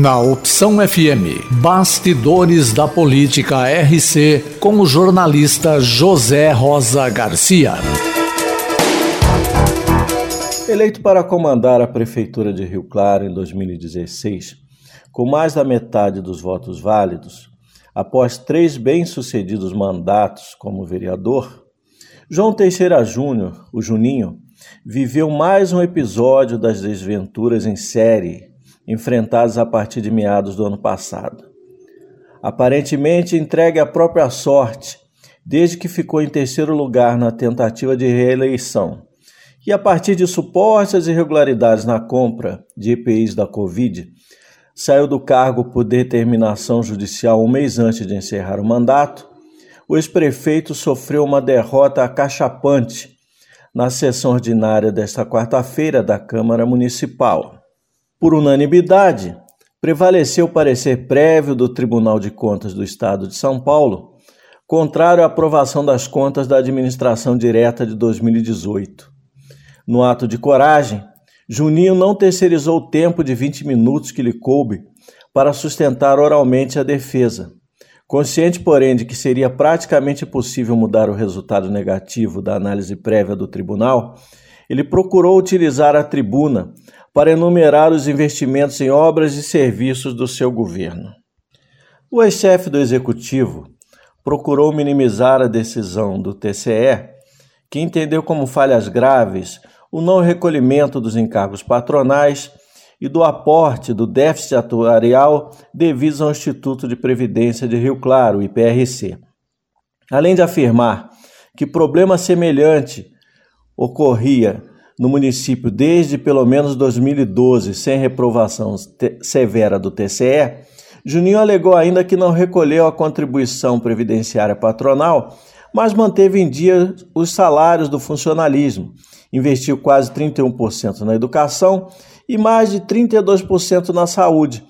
Na Opção FM, Bastidores da Política RC, com o jornalista José Rosa Garcia. Eleito para comandar a Prefeitura de Rio Claro em 2016, com mais da metade dos votos válidos, após três bem-sucedidos mandatos como vereador, João Teixeira Júnior, o Juninho, viveu mais um episódio das desventuras em série enfrentados a partir de meados do ano passado. Aparentemente entregue à própria sorte, desde que ficou em terceiro lugar na tentativa de reeleição, e a partir de supostas irregularidades na compra de EPIs da Covid, saiu do cargo por determinação judicial um mês antes de encerrar o mandato, o ex-prefeito sofreu uma derrota acachapante na sessão ordinária desta quarta-feira da Câmara Municipal. Por unanimidade, prevaleceu o parecer prévio do Tribunal de Contas do Estado de São Paulo, contrário à aprovação das contas da administração direta de 2018. No ato de coragem, Juninho não terceirizou o tempo de 20 minutos que lhe coube para sustentar oralmente a defesa. Consciente, porém, de que seria praticamente impossível mudar o resultado negativo da análise prévia do tribunal, ele procurou utilizar a tribuna para enumerar os investimentos em obras e serviços do seu governo. O ex-chefe do executivo procurou minimizar a decisão do TCE, que entendeu como falhas graves o não recolhimento dos encargos patronais e do aporte do déficit atuarial devido ao Instituto de Previdência de Rio Claro, IPRC. Além de afirmar que problema semelhante ocorria no município desde pelo menos 2012, sem reprovação severa do TCE, Juninho alegou ainda que não recolheu a contribuição previdenciária patronal, mas manteve em dia os salários do funcionalismo, investiu quase 31% na educação e mais de 32% na saúde,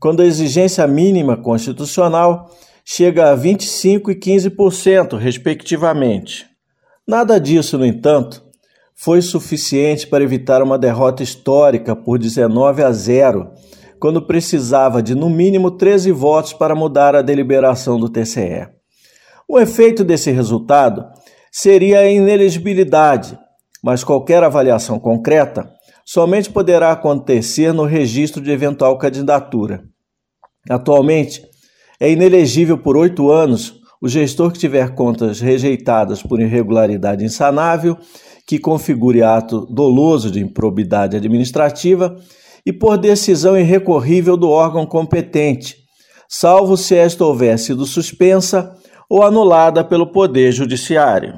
quando a exigência mínima constitucional chega a 25% e 15%, respectivamente. Nada disso, no entanto, foi suficiente para evitar uma derrota histórica por 19 a 0, quando precisava de no mínimo 13 votos para mudar a deliberação do TCE. O efeito desse resultado seria a inelegibilidade, mas qualquer avaliação concreta somente poderá acontecer no registro de eventual candidatura. Atualmente, é inelegível por oito anos o gestor que tiver contas rejeitadas por irregularidade insanável que configure ato doloso de improbidade administrativa e por decisão irrecorrível do órgão competente, salvo se esta houver sido suspensa ou anulada pelo Poder Judiciário.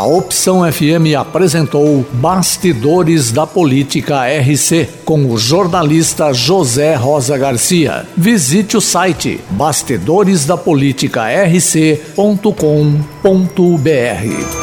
A Opção FM apresentou Bastidores da Política RC com o jornalista José Rosa Garcia. Visite o site bastidoresdapoliticarc.com.br.